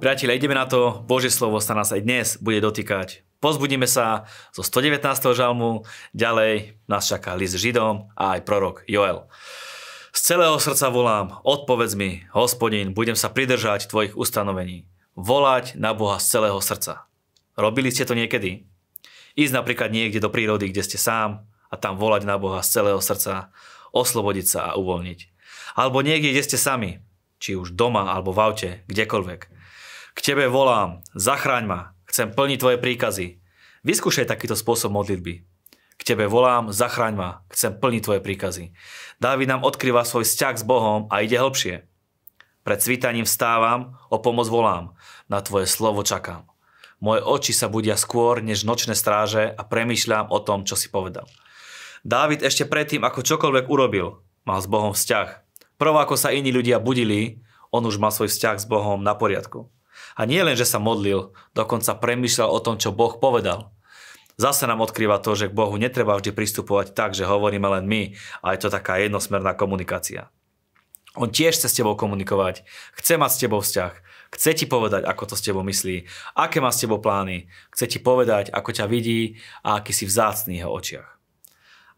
Priatelia, ideme na to. Božie slovo sa nás aj dnes bude dotýkať. Pozbudíme sa zo 119. žalmu, ďalej nás čaká list Židom a aj prorok Joel. Z celého srdca volám, odpovedz mi, hospodin, budem sa pridržať tvojich ustanovení. Volať na Boha z celého srdca. Robili ste to niekedy? Ísť napríklad niekde do prírody, kde ste sám a tam volať na Boha z celého srdca, oslobodiť sa a uvoľniť. Alebo niekde, kde ste sami, či už doma alebo v aute, kdekoľvek. K tebe volám, zachráň ma, chcem plniť tvoje príkazy. Vyskúšaj takýto spôsob modlitby. K tebe volám, zachráň ma, chcem plniť tvoje príkazy. Dávid nám odkrýva svoj vzťah s Bohom a ide hlbšie. Pred cvitaním vstávam, o pomoc volám, na tvoje slovo čakám. Moje oči sa budia skôr než nočné stráže a premýšľam o tom, čo si povedal. Dávid ešte predtým, ako čokoľvek urobil, mal s Bohom vzťah. Prvo ako sa iní ľudia budili, on už mal svoj vzťah s Bohom na poriadku. A nie len, že sa modlil, dokonca premýšľal o tom, čo Boh povedal. Zase nám odkrýva to, že k Bohu netreba vždy pristupovať tak, že hovoríme len my a je to taká jednosmerná komunikácia. On tiež chce s tebou komunikovať, chce mať s tebou vzťah, chce ti povedať, ako to s tebou myslí, aké má s tebou plány, chce ti povedať, ako ťa vidí a aký si vzácný jeho očiach.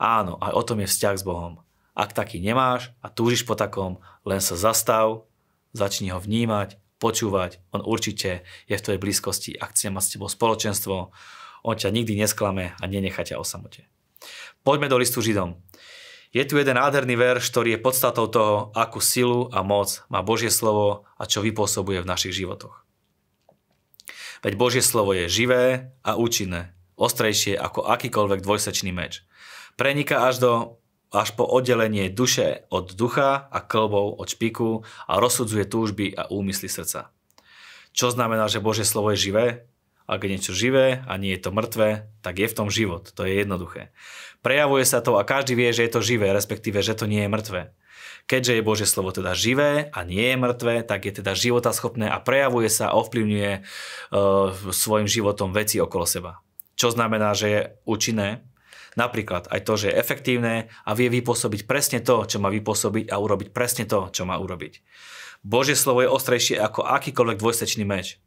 Áno, aj o tom je vzťah s Bohom. Ak taký nemáš a túžiš po takom, len sa zastav, začni ho vnímať, počúvať. On určite je v tvojej blízkosti a chce mať s tebou spoločenstvo. On ťa nikdy nesklame a nenechá ťa o samote. Poďme do listu Židom. Je tu jeden nádherný verš, ktorý je podstatou toho, akú silu a moc má Božie slovo a čo vypôsobuje v našich životoch. Veď Božie slovo je živé a účinné, ostrejšie ako akýkoľvek dvojsečný meč. Preniká až do až po oddelenie duše od ducha a klbov od špiku a rozsudzuje túžby a úmysly srdca. Čo znamená, že Božie slovo je živé? Ak je niečo živé a nie je to mŕtve, tak je v tom život. To je jednoduché. Prejavuje sa to a každý vie, že je to živé, respektíve, že to nie je mŕtve. Keďže je Božie slovo teda živé a nie je mŕtve, tak je teda životaschopné a prejavuje sa a ovplyvňuje uh, svojim životom veci okolo seba. Čo znamená, že je účinné? Napríklad aj to, že je efektívne a vie vypôsobiť presne to, čo má vypôsobiť a urobiť presne to, čo má urobiť. Božie slovo je ostrejšie ako akýkoľvek dvojsečný meč.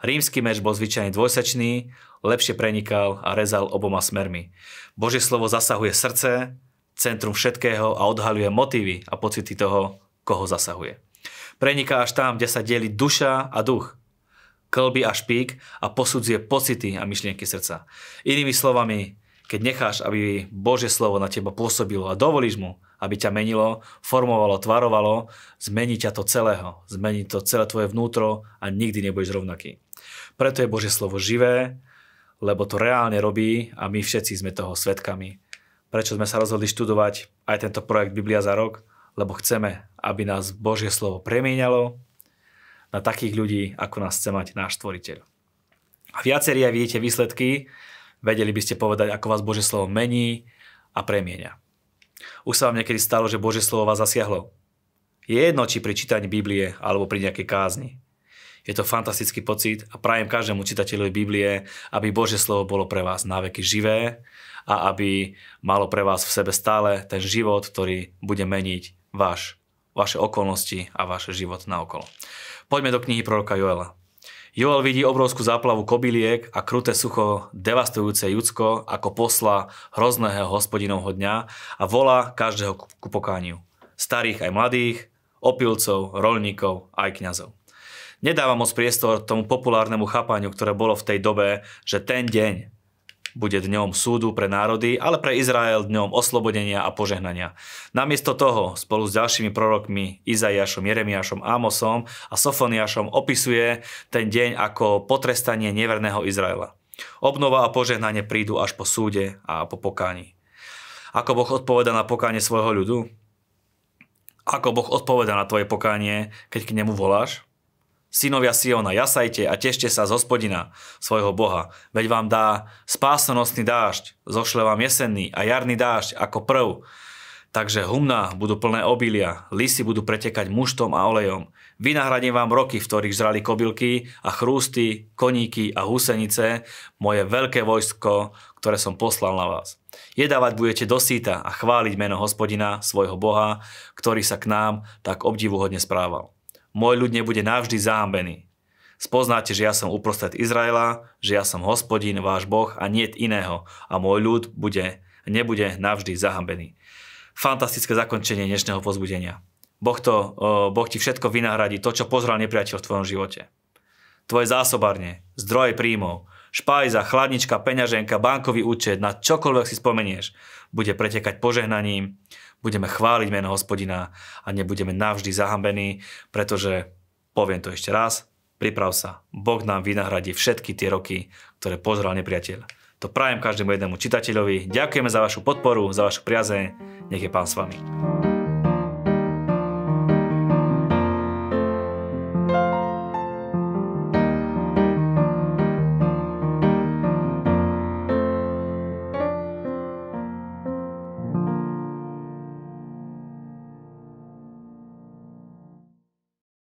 Rímsky meč bol zvyčajne dvojsečný, lepšie prenikal a rezal oboma smermi. Božie slovo zasahuje srdce, centrum všetkého a odhaľuje motívy a pocity toho, koho zasahuje. Preniká až tam, kde sa delí duša a duch, klby a špík a posudzuje pocity a myšlienky srdca. Inými slovami, keď necháš, aby Božie slovo na teba pôsobilo a dovolíš mu, aby ťa menilo, formovalo, tvarovalo, zmení ťa to celého. Zmení to celé tvoje vnútro a nikdy nebudeš rovnaký. Preto je Božie slovo živé, lebo to reálne robí a my všetci sme toho svetkami. Prečo sme sa rozhodli študovať aj tento projekt Biblia za rok? Lebo chceme, aby nás Božie slovo premieňalo na takých ľudí, ako nás chce mať náš stvoriteľ. A viacerí aj vidíte výsledky, Vedeli by ste povedať, ako vás Božie slovo mení a premieňa. Už sa vám niekedy stalo, že Božie slovo vás zasiahlo? Je jedno, či pri čítaní Biblie alebo pri nejakej kázni. Je to fantastický pocit a prajem každému čitateľovi Biblie, aby Božie slovo bolo pre vás náveky živé a aby malo pre vás v sebe stále ten život, ktorý bude meniť váš, vaše okolnosti a váš život na okolo. Poďme do knihy proroka Joela. Joel vidí obrovskú záplavu kobyliek a kruté sucho devastujúce Judsko ako posla hrozného hospodinovho dňa a volá každého ku pokániu. Starých aj mladých, opilcov, rolníkov aj kňazov. Nedáva moc priestor tomu populárnemu chápaniu, ktoré bolo v tej dobe, že ten deň bude dňom súdu pre národy, ale pre Izrael dňom oslobodenia a požehnania. Namiesto toho spolu s ďalšími prorokmi Izaiášom, Jeremiášom, Amosom a Sofoniášom opisuje ten deň ako potrestanie neverného Izraela. Obnova a požehnanie prídu až po súde a po pokáni. Ako Boh odpoveda na pokánie svojho ľudu? Ako Boh odpoveda na tvoje pokánie, keď k nemu voláš? Synovia Siona, jasajte a tešte sa z hospodina, svojho Boha, veď vám dá spásonosný dážď, zošle vám jesenný a jarný dážď ako prv. Takže humná budú plné obilia, lisy budú pretekať muštom a olejom. Vynahradím vám roky, v ktorých žrali kobylky a chrústy, koníky a húsenice, moje veľké vojsko, ktoré som poslal na vás. Jedávať budete do síta a chváliť meno hospodina, svojho Boha, ktorý sa k nám tak obdivuhodne správal môj ľud nebude navždy zahambený. Spoznáte, že ja som uprostred Izraela, že ja som hospodín, váš Boh a niet iného a môj ľud bude, nebude navždy zahambený. Fantastické zakončenie dnešného pozbudenia. Boh, to, boh ti všetko vynahradí, to, čo pozrel nepriateľ v tvojom živote. Tvoje zásobárne, zdroje príjmov, špajza, chladnička, peňaženka, bankový účet, na čokoľvek si spomenieš, bude pretekať požehnaním, budeme chváliť meno hospodina a nebudeme navždy zahambení, pretože, poviem to ešte raz, priprav sa, Boh nám vynahradí všetky tie roky, ktoré pozrel nepriateľ. To prajem každému jednému čitateľovi. Ďakujeme za vašu podporu, za vašu priazeň. Nech je Pán s vami.